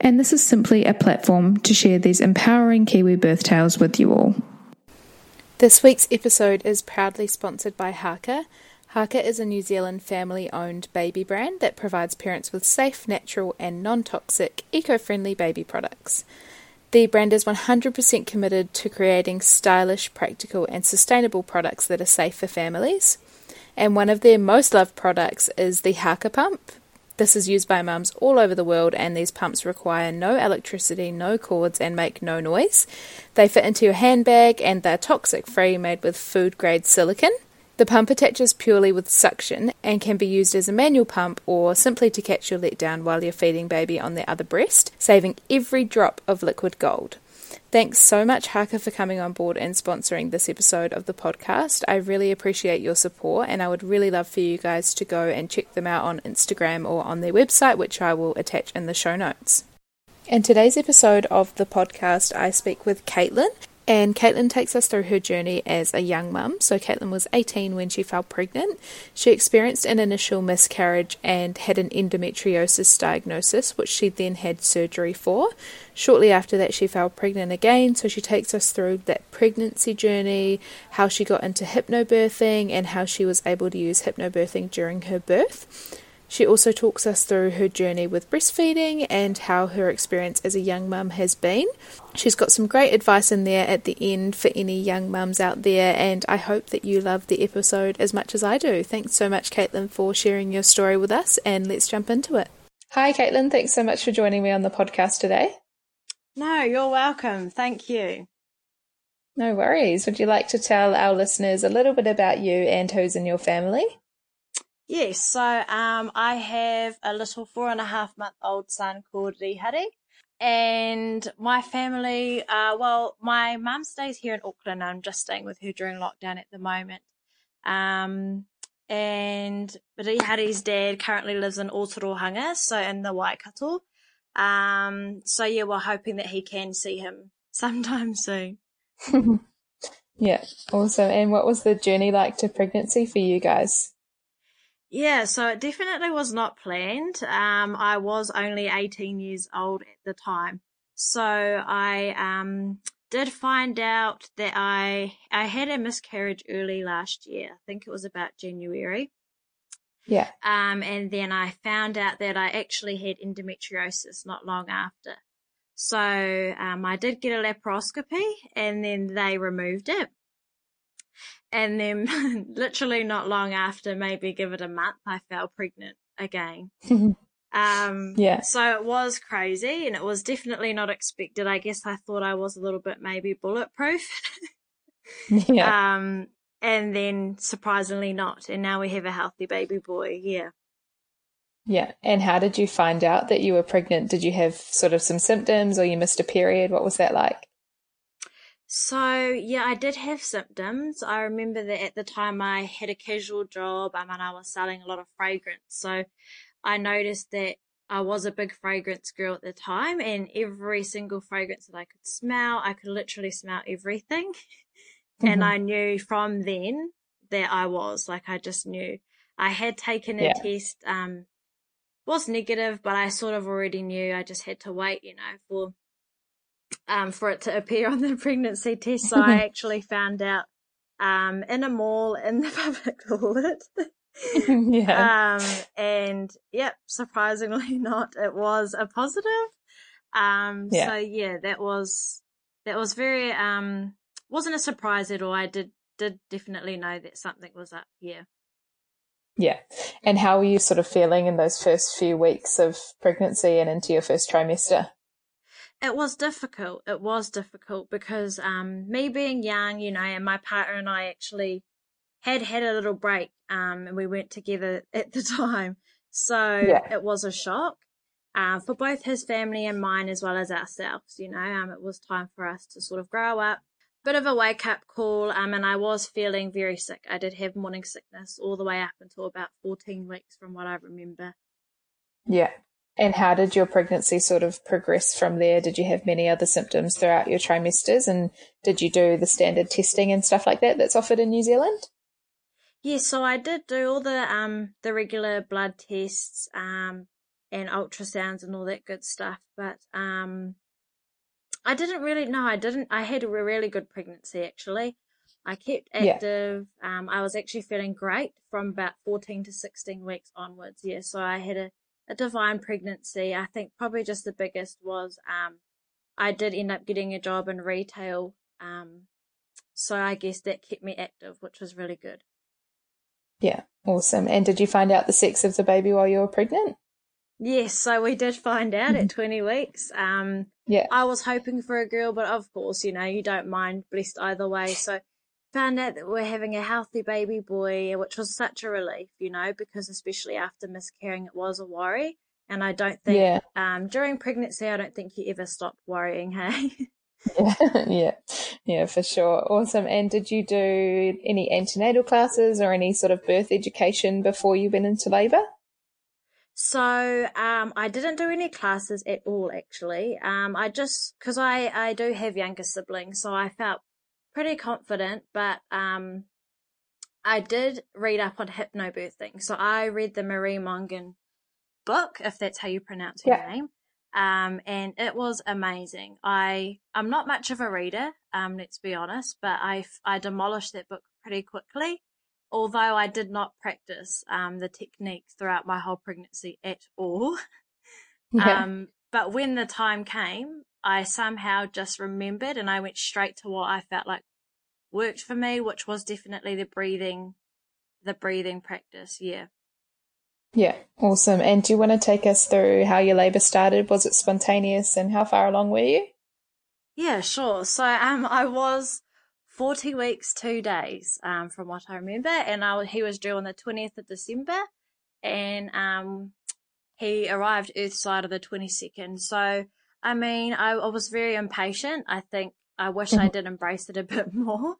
and this is simply a platform to share these empowering Kiwi birth tales with you all. This week's episode is proudly sponsored by Haakaa. Haakaa is a New Zealand family owned baby brand that provides parents with safe, natural, and non toxic, eco friendly baby products. The brand is 100% committed to creating stylish, practical, and sustainable products that are safe for families. And one of their most loved products is the Haakaa pump. This is used by mums all over the world, and these pumps require no electricity, no cords, and make no noise. They fit into your handbag and they're toxic free, made with food grade silicon. The pump attaches purely with suction and can be used as a manual pump or simply to catch your letdown while you're feeding baby on the other breast, saving every drop of liquid gold. Thanks so much, Haakaa, for coming on board and sponsoring this episode of the podcast. I really appreciate your support, and I would really love for you guys to go and check them out on Instagram or on their website, which I will attach in the show notes. In today's episode of the podcast, I speak with Kaitlyn. And Kaitlyn takes us through her journey as a young mum. So, Kaitlyn was 18 when she fell pregnant. She experienced an initial miscarriage and had an endometriosis diagnosis, which she then had surgery for. Shortly after that, she fell pregnant again. So, she takes us through that pregnancy journey, how she got into hypnobirthing, and how she was able to use hypnobirthing during her birth. She also talks us through her journey with breastfeeding and how her experience as a young mum has been. She's got some great advice in there at the end for any young mums out there, and I hope that you love the episode as much as I do. Thanks so much, Kaitlyn, for sharing your story with us, and let's jump into it. Hi, Kaitlyn. Thanks so much for joining me on the podcast today. No, you're welcome. Thank you. No worries. Would you like to tell our listeners a little bit about you and who's in your family? Yes, so um, I have a little four and a half month old son called Rīhari. And my family, uh, well, my mum stays here in Auckland. I'm just staying with her during lockdown at the moment. Um, and Rīhari's dad currently lives in Otorohanga, so in the Waikato. Um, so yeah, we're hoping that he can see him sometime soon. yeah, awesome. And what was the journey like to pregnancy for you guys? Yeah, so it definitely was not planned. Um, I was only 18 years old at the time. So I um, did find out that I I had a miscarriage early last year. I think it was about January. Yeah. Um, and then I found out that I actually had endometriosis not long after. So um, I did get a laparoscopy, and then they removed it. And then literally not long after, maybe give it a month, I fell pregnant again. um, yeah. So it was crazy and it was definitely not expected. I guess I thought I was a little bit maybe bulletproof. yeah. Um, and then surprisingly not. And now we have a healthy baby boy. Yeah. Yeah. And how did you find out that you were pregnant? Did you have sort of some symptoms or you missed a period? What was that like? So yeah, I did have symptoms. I remember that at the time I had a casual job um, and I was selling a lot of fragrance. So I noticed that I was a big fragrance girl at the time and every single fragrance that I could smell, I could literally smell everything. Mm-hmm. And I knew from then that I was like, I just knew I had taken a yeah. test, um, was negative, but I sort of already knew I just had to wait, you know, for um, for it to appear on the pregnancy test. So I actually found out um, in a mall in the public toilet. yeah. Um, and yep, surprisingly not, it was a positive. Um, yeah. so yeah, that was, that was very, um, wasn't a surprise at all. I did, did definitely know that something was up here. Yeah. And how were you sort of feeling in those first few weeks of pregnancy and into your first trimester? It was difficult. It was difficult because um, me being young, you know, and my partner and I actually had had a little break um, and we weren't together at the time. So yeah. it was a shock uh, for both his family and mine as well as ourselves. You know, um, it was time for us to sort of grow up bit of a wake up call. Um, and I was feeling very sick. I did have morning sickness all the way up until about 14 weeks from what I remember. Yeah. And how did your pregnancy sort of progress from there? Did you have many other symptoms throughout your trimesters? And did you do the standard testing and stuff like that that's offered in New Zealand? Yeah, so I did do all the um the regular blood tests um and ultrasounds and all that good stuff, but um I didn't really know. I didn't. I had a really good pregnancy actually. I kept active. Yeah. Um, I was actually feeling great from about 14 to 16 weeks onwards. Yeah, so I had a, a divine pregnancy. I think probably just the biggest was um, I did end up getting a job in retail. Um, so I guess that kept me active, which was really good. Yeah, awesome. And did you find out the sex of the baby while you were pregnant? Yes, so we did find out at mm-hmm. 20 weeks. Um, yeah. I was hoping for a girl, but of course, you know, you don't mind blessed either way. So found out that we're having a healthy baby boy, which was such a relief, you know, because especially after miscarrying, it was a worry. And I don't think, yeah. um, during pregnancy, I don't think you ever stop worrying, hey? yeah, yeah, yeah, for sure. Awesome. And did you do any antenatal classes or any sort of birth education before you went into labour? So um, I didn't do any classes at all, actually. Um, I just because I I do have younger siblings, so I felt pretty confident. But um, I did read up on hypnobirthing, so I read the Marie Mongan book, if that's how you pronounce her yeah. name. Um, and it was amazing. I I'm not much of a reader, um, let's be honest, but I I demolished that book pretty quickly although I did not practice um, the techniques throughout my whole pregnancy at all. Yeah. Um, but when the time came, I somehow just remembered and I went straight to what I felt like worked for me, which was definitely the breathing, the breathing practice. Yeah. Yeah, awesome. And do you want to take us through how your labour started? Was it spontaneous and how far along were you? Yeah, sure. So um, I was 40 weeks, two days, um, from what I remember. And I, he was due on the 20th of December and, um, he arrived Earthside of the 22nd. So, I mean, I, I was very impatient. I think I wish I mm-hmm. did embrace it a bit more.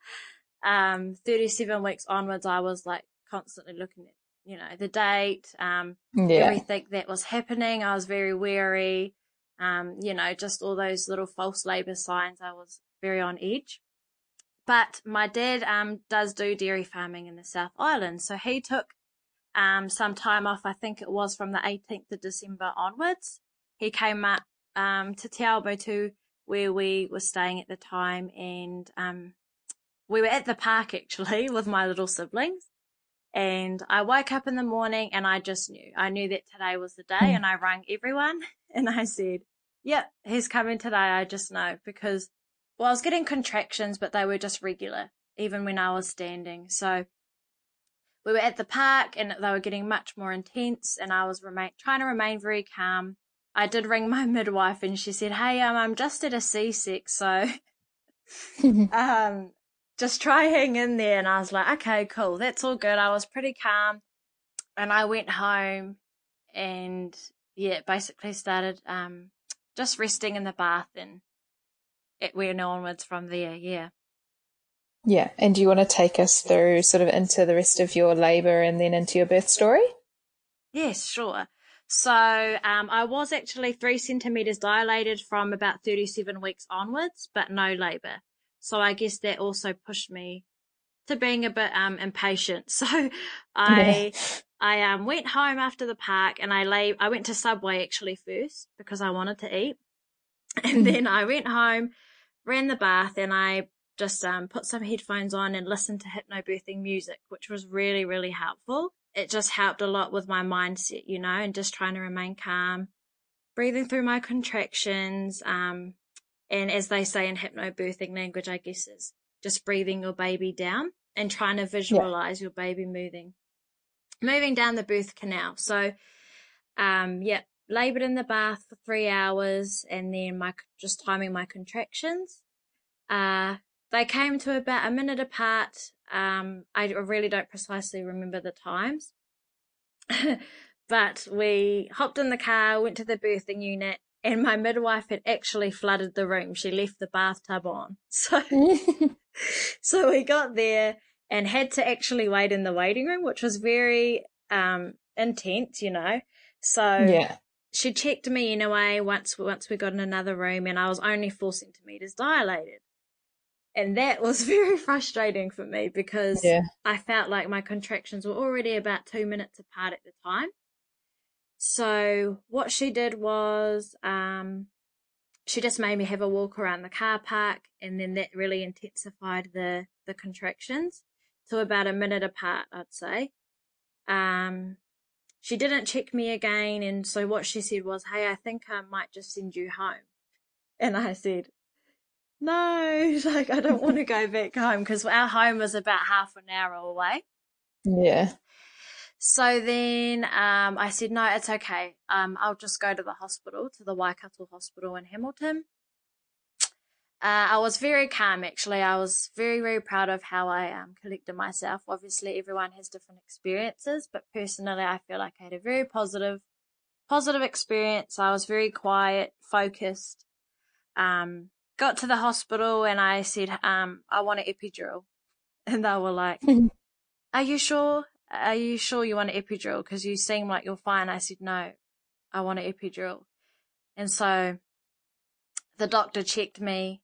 Um, 37 weeks onwards, I was like constantly looking at, you know, the date, um, yeah. everything that was happening. I was very wary. Um, you know, just all those little false labor signs. I was very on edge. But my dad um, does do dairy farming in the South Island. So he took um, some time off, I think it was from the 18th of December onwards. He came up um, to Te where we were staying at the time and um, we were at the park actually with my little siblings. And I woke up in the morning and I just knew. I knew that today was the day mm. and I rang everyone and I said, yep, he's coming today. I just know because well, I was getting contractions, but they were just regular, even when I was standing. So we were at the park and they were getting much more intense and I was remain, trying to remain very calm. I did ring my midwife and she said, Hey, um, I'm just at a C-sec, so, um, just try hang in there. And I was like, okay, cool. That's all good. I was pretty calm and I went home and yeah, basically started, um, just resting in the bath and it went onwards from there. Yeah. Yeah. And do you want to take us through sort of into the rest of your labour and then into your birth story? Yes, sure. So um, I was actually three centimetres dilated from about 37 weeks onwards, but no labour. So I guess that also pushed me to being a bit um, impatient. So I yeah. I um, went home after the park and I lay. I went to Subway actually first because I wanted to eat, and then I went home ran the bath and I just um, put some headphones on and listened to hypnobirthing music, which was really, really helpful. It just helped a lot with my mindset, you know, and just trying to remain calm. breathing through my contractions. Um, and as they say in hypnobirthing language, I guess is just breathing your baby down and trying to visualize yeah. your baby moving, moving down the birth canal. So, um, yeah, labored in the bath for three hours and then my, just timing my contractions. Uh, they came to about a minute apart. Um, I really don't precisely remember the times, but we hopped in the car, went to the birthing unit, and my midwife had actually flooded the room. She left the bathtub on. So, so we got there and had to actually wait in the waiting room, which was very, um, intense, you know. So yeah. she checked me in a way once, once we got in another room and I was only four centimeters dilated. And that was very frustrating for me because yeah. I felt like my contractions were already about two minutes apart at the time. So what she did was, um, she just made me have a walk around the car park and then that really intensified the, the contractions to about a minute apart, I'd say. Um, she didn't check me again. And so what she said was, Hey, I think I might just send you home. And I said, no, like I don't want to go back home because our home was about half an hour away. Yeah. So then um, I said, no, it's okay. Um, I'll just go to the hospital, to the Waikato Hospital in Hamilton. Uh, I was very calm, actually. I was very, very proud of how I um, collected myself. Obviously, everyone has different experiences, but personally, I feel like I had a very positive, positive experience. I was very quiet, focused. Um, got to the hospital and I said, um, I want an epidural. And they were like, Are you sure? Are you sure you want an epidural? Because you seem like you're fine. I said, No, I want an epidural. And so the doctor checked me,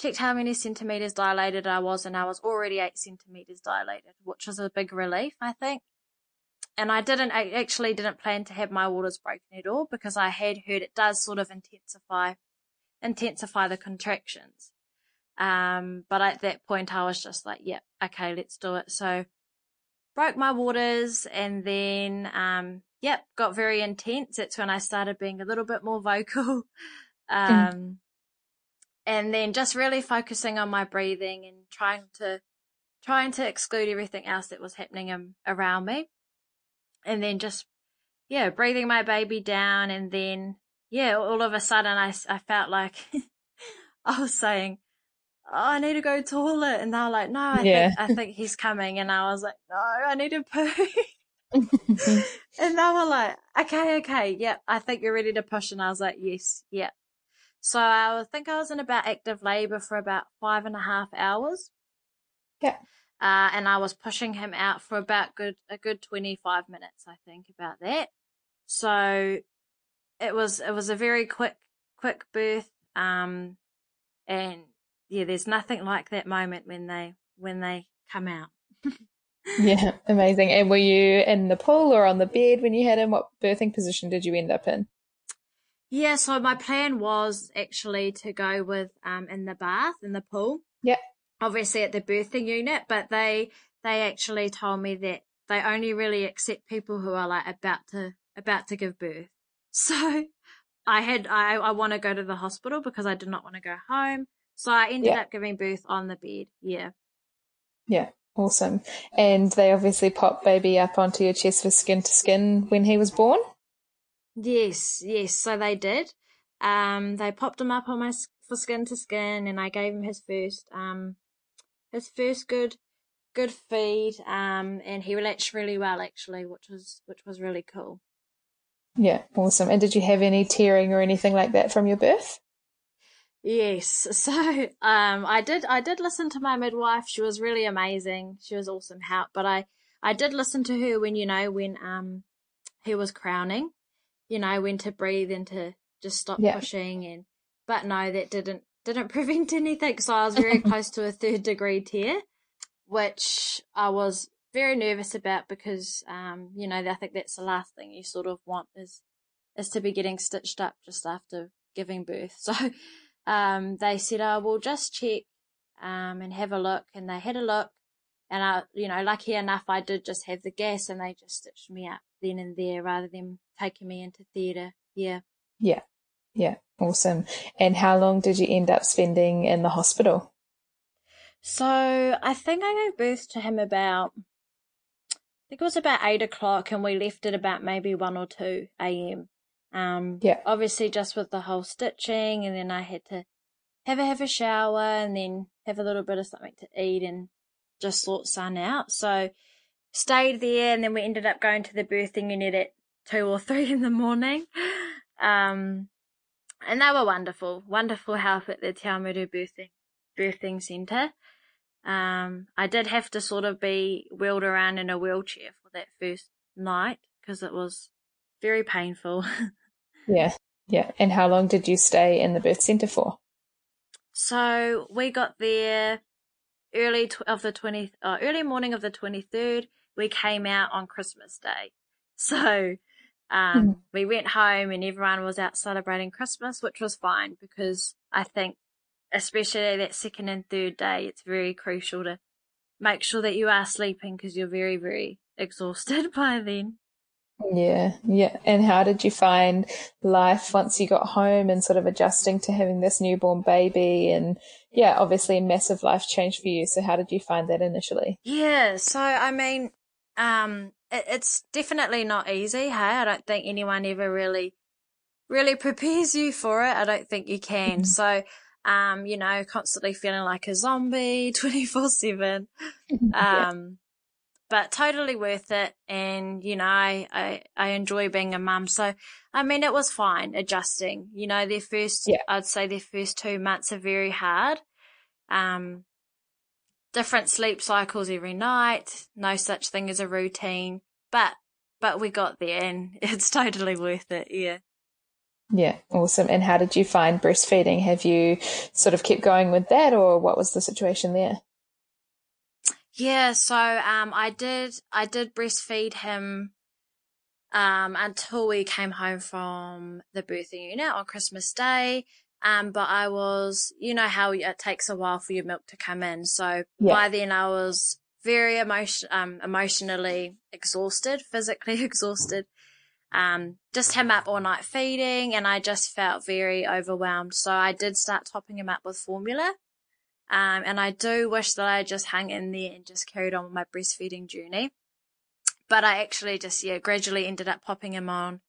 checked how many centimeters dilated I was, and I was already eight centimeters dilated, which was a big relief, I think. And I didn't, I actually didn't plan to have my waters broken at all because I had heard it does sort of intensify intensify the contractions. Um, but at that point, I was just like, yep, yeah, okay, let's do it. So broke my waters and then, um, yep, got very intense. That's when I started being a little bit more vocal. Um, mm. and then just really focusing on my breathing and trying to, trying to exclude everything else that was happening around me. And then just, yeah, breathing my baby down and then yeah, all of a sudden I, I felt like I was saying, oh, I need to go toilet. And they were like, no, I yeah. think, I think he's coming. And I was like, no, I need to poo. and they were like, okay, okay. Yeah, I think you're ready to push. And I was like, yes, yeah. So I think I was in about active labor for about five and a half hours. Yeah. Uh, and I was pushing him out for about good, a good 25 minutes, I think, about that. So it was it was a very quick quick birth um and yeah there's nothing like that moment when they when they come out. Yeah amazing. And were you in the pool or on the bed when you had him? What birthing position did you end up in? Yeah so my plan was actually to go with um in the bath in the pool. Yeah. Obviously at the birthing unit but they they actually told me that they only really accept people who are like about to about to give birth so I had I, I want to go to the hospital because I did not want to go home. So I ended yeah. up giving birth on the bed. Yeah. Yeah. Awesome. And they obviously popped baby up onto your chest for skin to skin when he was born? Yes, yes. So they did. Um, they popped him up on my for skin to skin, and I gave him his first um his first good good feed. Um, and he relaxed really well actually, which was which was really cool. Yeah, awesome. And did you have any tearing or anything like that from your birth? Yes. So um I did I did listen to my midwife. She was really amazing. She was awesome help. But I I did listen to her when, you know, when um he was crowning, you know, when to breathe and to just stop yeah. pushing and but no, that didn't didn't prevent anything. So I was very close to a third degree tear, which I was very nervous about because, um, you know, I think that's the last thing you sort of want is, is to be getting stitched up just after giving birth. So, um, they said, oh, we'll just check, um, and have a look. And they had a look. And I, you know, lucky enough, I did just have the gas and they just stitched me up then and there rather than taking me into theatre. Yeah. Yeah. Yeah. Awesome. And how long did you end up spending in the hospital? So I think I gave birth to him about, I think it was about eight o'clock, and we left at about maybe one or two a.m. Um, yeah. Obviously, just with the whole stitching, and then I had to have a have a shower, and then have a little bit of something to eat, and just sort sun out. So stayed there, and then we ended up going to the birthing unit at two or three in the morning. Um, and they were wonderful, wonderful help at the Te Awamutu birthing birthing centre. Um, I did have to sort of be wheeled around in a wheelchair for that first night because it was very painful. yeah, yeah. And how long did you stay in the birth centre for? So we got there early tw- of the 20th, uh, early morning of the 23rd. We came out on Christmas Day. So um, mm. we went home and everyone was out celebrating Christmas, which was fine because I think, especially that second and third day, it's very crucial to make sure that you are sleeping because you're very, very exhausted by then. Yeah, yeah. And how did you find life once you got home and sort of adjusting to having this newborn baby? And yeah, obviously a massive life change for you. So how did you find that initially? Yeah, so I mean, um, it, it's definitely not easy. Hey, I don't think anyone ever really, really prepares you for it. I don't think you can. Mm-hmm. So, um, you know, constantly feeling like a zombie 24 seven. Um, but totally worth it. And, you know, I, I, I enjoy being a mum. So, I mean, it was fine adjusting, you know, their first, yeah. I'd say their first two months are very hard. Um, different sleep cycles every night, no such thing as a routine, but, but we got there and it's totally worth it. Yeah. Yeah, awesome. And how did you find breastfeeding? Have you sort of kept going with that or what was the situation there? Yeah, so um, I did I did breastfeed him um, until we came home from the birthing unit on Christmas Day. Um, but I was, you know how it takes a while for your milk to come in. So yeah. by then I was very emotion, um, emotionally exhausted, physically exhausted. Um, just him up all night feeding and I just felt very overwhelmed. So I did start topping him up with formula. Um, and I do wish that I just hung in there and just carried on with my breastfeeding journey. But I actually just, yeah, gradually ended up popping him on,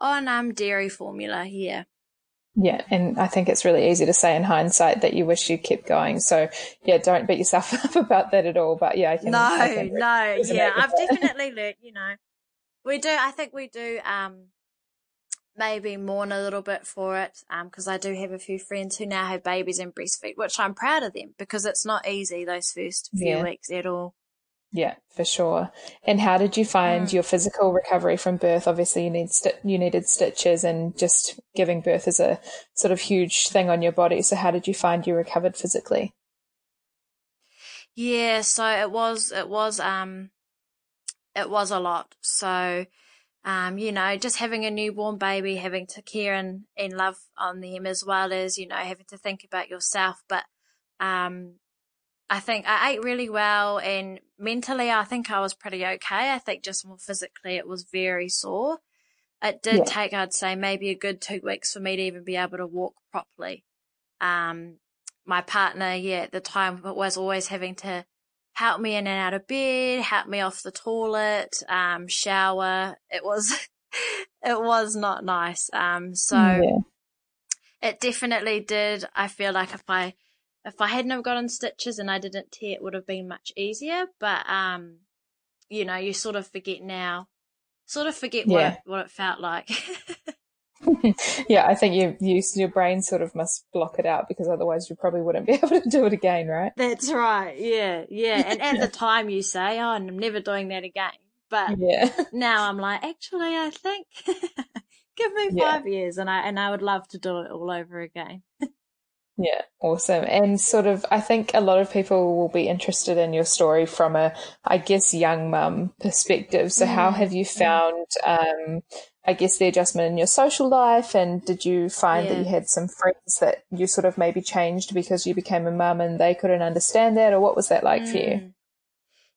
on, um, dairy formula here. Yeah, and I think it's really easy to say in hindsight that you wish you kept going. So yeah, don't beat yourself up about that at all. But yeah, I can. No, I can no, yeah, I've definitely learned. You know, we do. I think we do. Um, maybe mourn a little bit for it. Um, because I do have a few friends who now have babies and breastfeed, which I'm proud of them because it's not easy those first few yeah. weeks at all. Yeah, for sure. And how did you find mm. your physical recovery from birth? Obviously, you need st- you needed stitches, and just giving birth is a sort of huge thing on your body. So, how did you find you recovered physically? Yeah, so it was it was um it was a lot. So, um, you know, just having a newborn baby, having to care and, and love on them as well as, you know, having to think about yourself. But um, I think I ate really well and mentally I think I was pretty okay. I think just more physically it was very sore. It did yeah. take, I'd say, maybe a good two weeks for me to even be able to walk properly. Um, my partner, yeah, at the time was always having to help me in and out of bed, help me off the toilet, um, shower. It was, it was not nice. Um, so yeah. it definitely did. I feel like if I, if I hadn't have gotten stitches and I didn't tear, it would have been much easier. But um, you know, you sort of forget now, sort of forget yeah. what it, what it felt like. yeah, I think you, you your brain sort of must block it out because otherwise you probably wouldn't be able to do it again, right? That's right. Yeah, yeah. And at the time you say, "Oh, I'm never doing that again," but yeah. now I'm like, actually, I think give me five yeah. years, and I and I would love to do it all over again. Yeah, awesome. And sort of, I think a lot of people will be interested in your story from a, I guess, young mum perspective. So, mm. how have you found, um, I guess, the adjustment in your social life? And did you find yeah. that you had some friends that you sort of maybe changed because you became a mum and they couldn't understand that? Or what was that like mm. for you? Mm.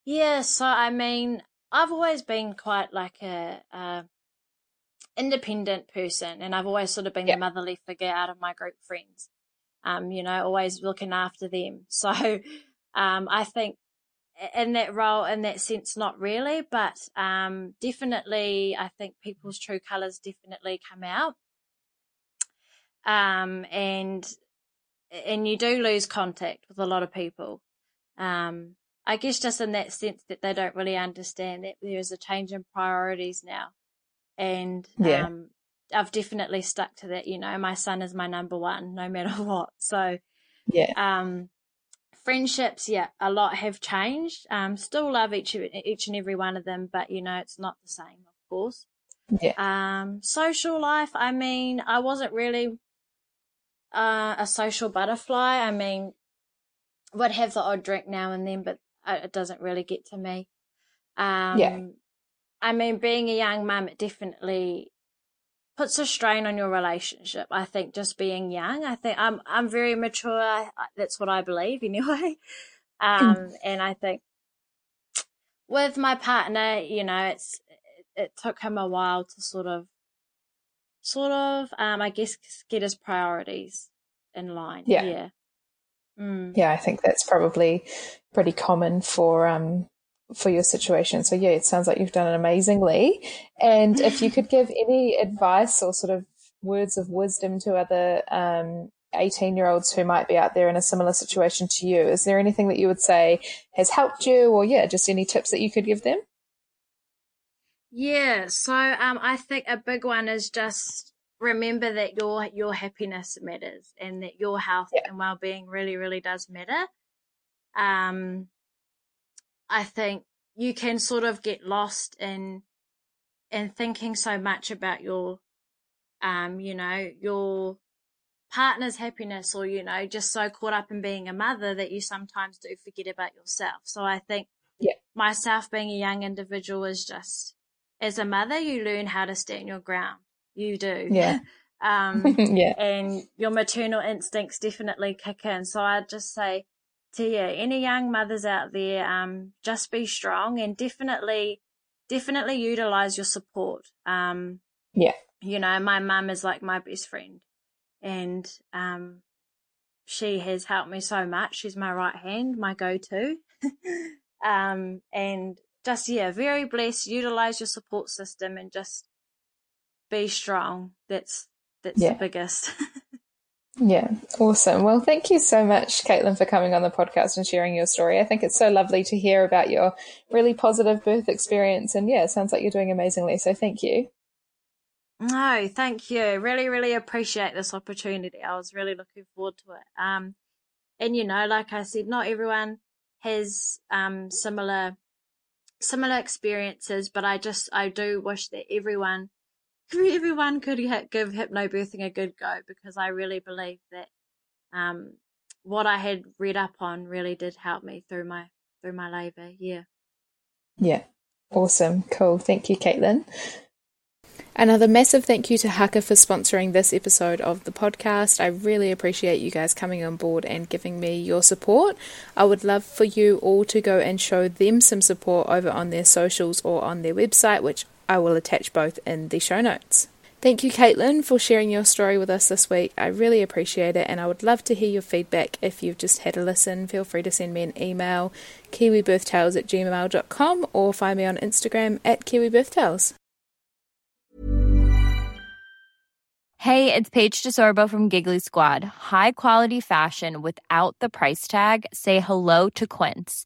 Yeah, so I mean, I've always been quite like a, a independent person, and I've always sort of been yeah. the motherly figure out of my group friends. Um, you know, always looking after them. So, um, I think in that role, in that sense, not really, but um, definitely, I think people's true colors definitely come out. Um, and and you do lose contact with a lot of people. Um, I guess just in that sense that they don't really understand that there is a change in priorities now, and yeah. um, I've definitely stuck to that. You know, my son is my number one, no matter what. So, yeah. Um, friendships, yeah, a lot have changed. Um, still love each each and every one of them, but you know, it's not the same, of course. Yeah. Um, social life. I mean, I wasn't really uh, a social butterfly. I mean, would have the odd drink now and then, but it doesn't really get to me. Um, yeah. I mean, being a young mum, it definitely puts a strain on your relationship. I think just being young, I think I'm I'm very mature. That's what I believe anyway. Um, and I think with my partner, you know, it's it, it, took him a while to sort of, sort of, um, I guess, get his priorities in line. Yeah. Yeah. Mm. Yeah, I think that's probably pretty common for um for your situation. So yeah, it sounds like you've done it amazingly. And if you could give any advice or sort of words of wisdom to other um, 18 year olds who might be out there in a similar situation to you, is there anything that you would say has helped you or yeah, just any tips that you could give them? Yeah, so um, I think a big one is just remember that your your happiness matters and that your health yeah. and well being really really does matter. Um, I think you can sort of get lost in in thinking so much about your um you know your partner's happiness or you know just so caught up in being a mother that you sometimes do forget about yourself. So i think yeah. myself being a young individual is just as a mother you learn how to stand your ground. You do. Yeah. Um yeah. and your maternal instincts definitely kick in. So i'd just say to you, any young mothers out there, um, just be strong and definitely, definitely utilize your support. Um, yeah. You know, my mum is like my best friend and, um, she has helped me so much. She's my right hand, my go-to. um, and just, yeah, very blessed. Utilize your support system and just be strong. That's, that's yeah. the biggest. Yeah, awesome. Well, thank you so much, Kaitlyn, for coming on the podcast and sharing your story. I think it's so lovely to hear about your really positive birth experience. And yeah, it sounds like you're doing amazingly. So thank you. No, thank you. Really, really appreciate this opportunity. I was really looking forward to it. Um, and you know, like I said, not everyone has um similar similar experiences, but I just I do wish that everyone everyone could give hypnobirthing a good go because I really believe that um, what I had read up on really did help me through my through my labour. Yeah. Yeah. Awesome. Cool. Thank you, Kaitlyn. Another massive thank you to Haakaa for sponsoring this episode of the podcast. I really appreciate you guys coming on board and giving me your support. I would love for you all to go and show them some support over on their socials or on their website, which I will attach both in the show notes. Thank you, Kaitlyn, for sharing your story with us this week. I really appreciate it, and I would love to hear your feedback. If you've just had a listen, feel free to send me an email, kiwibirthtales at gmail.com, or find me on Instagram at kiwibirthtales. Hey, it's Paige DeSorbo from Giggly Squad. High quality fashion without the price tag? Say hello to Quince.